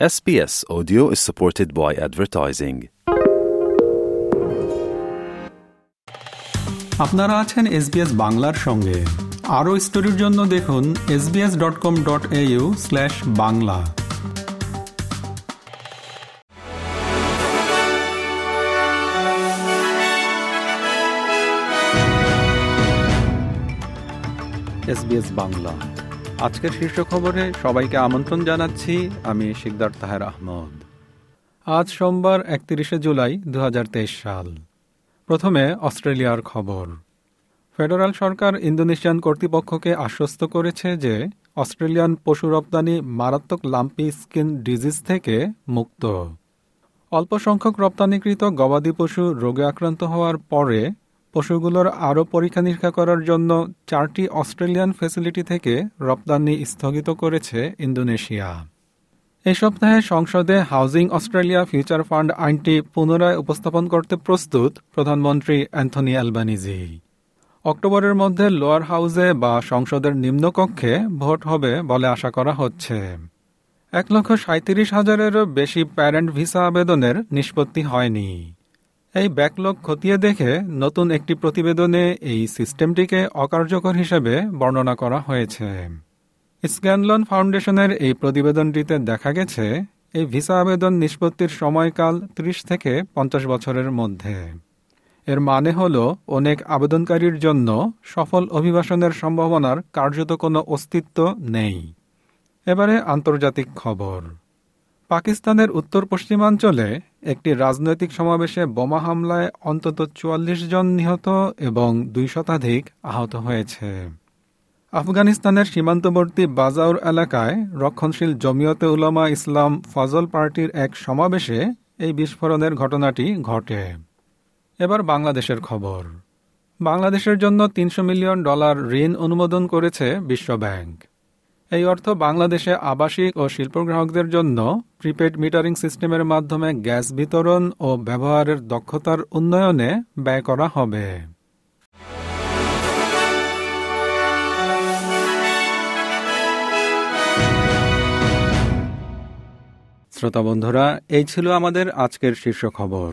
SBS Audio is supported by advertising. আপনারা আছেন SBS বাংলার সঙ্গে। আরও স্টোরির জন্য দেখুন বাংলা। এসবিএস বাংলা। আজকের শীর্ষ খবরে সবাইকে আমন্ত্রণ জানাচ্ছি। আমি শিকদার তাহের আহমদ। আজ সোমবার একত্রিশে জুলাই দুহাজার তেইশ সাল। প্রথমে অস্ট্রেলিয়ার খবর। ফেডারাল সরকার ইন্দোনেশিয়ান কর্তৃপক্ষকে আশ্বস্ত করেছে যে অস্ট্রেলিয়ান পশু রপ্তানি মারাত্মক লাম্পি স্কিন ডিজিজ থেকে মুক্ত। অল্প সংখ্যক রপ্তানিকৃত গবাদি পশু রোগে আক্রান্ত হওয়ার পরে পশুগুলোর আরও পরীক্ষা নিরীক্ষা করার জন্য চারটি অস্ট্রেলিয়ান ফেসিলিটি থেকে রপ্তানি স্থগিত করেছে ইন্দোনেশিয়া। এ সপ্তাহে সংসদে হাউজিং অস্ট্রেলিয়া ফিউচার ফান্ড আইনটি পুনরায় উপস্থাপন করতে প্রস্তুত প্রধানমন্ত্রী অ্যান্থনি অ্যালবানিজি। অক্টোবরের মধ্যে লোয়ার হাউসে বা সংসদের নিম্নকক্ষে ভোট হবে বলে আশা করা হচ্ছে। এক লক্ষ সাঁত্রিশ হাজারেরও বেশি প্যারেন্ট ভিসা আবেদনের নিষ্পত্তি হয়নি। এই ব্যাকলগ খতিয়ে দেখে নতুন একটি প্রতিবেদনে এই সিস্টেমটিকে অকার্যকর হিসেবে বর্ণনা করা হয়েছে। স্ক্যানলন ফাউন্ডেশনের এই প্রতিবেদনটিতে দেখা গেছে, এই ভিসা আবেদন নিষ্পত্তির সময়কাল ৩০ থেকে পঞ্চাশ বছরের মধ্যে। এর মানে হল, অনেক আবেদনকারীর জন্য সফল অভিবাসনের সম্ভাবনার কার্যত কোনো অস্তিত্ব নেই। এবারে আন্তর্জাতিক খবর। পাকিস্তানের উত্তর পশ্চিমাঞ্চলে একটি রাজনৈতিক সমাবেশে বোমা হামলায় অন্তত চুয়াল্লিশ জন নিহত এবং দুই শতাধিক আহত হয়েছে। আফগানিস্তানের সীমান্তবর্তী বাজাউর এলাকায় রক্ষণশীল জমিয়তে উলামা ইসলাম ফজল পার্টির এক সমাবেশে এই বিস্ফোরণের ঘটনাটি ঘটে। এবার বাংলাদেশের খবর। বাংলাদেশের জন্য তিনশো মিলিয়ন ডলার ঋণ অনুমোদন করেছে বিশ্বব্যাংক। এই অর্থ বাংলাদেশে আবাসিক ও শিল্প গ্রাহকদের জন্য প্রিপেড মিটারিং সিস্টেমের মাধ্যমে গ্যাস বিতরণ ও ব্যবহারের দক্ষতার উন্নয়নে ব্যয় করা হবে। শ্রোতা বন্ধুরা, এই ছিল আমাদের আজকের শীর্ষ খবর।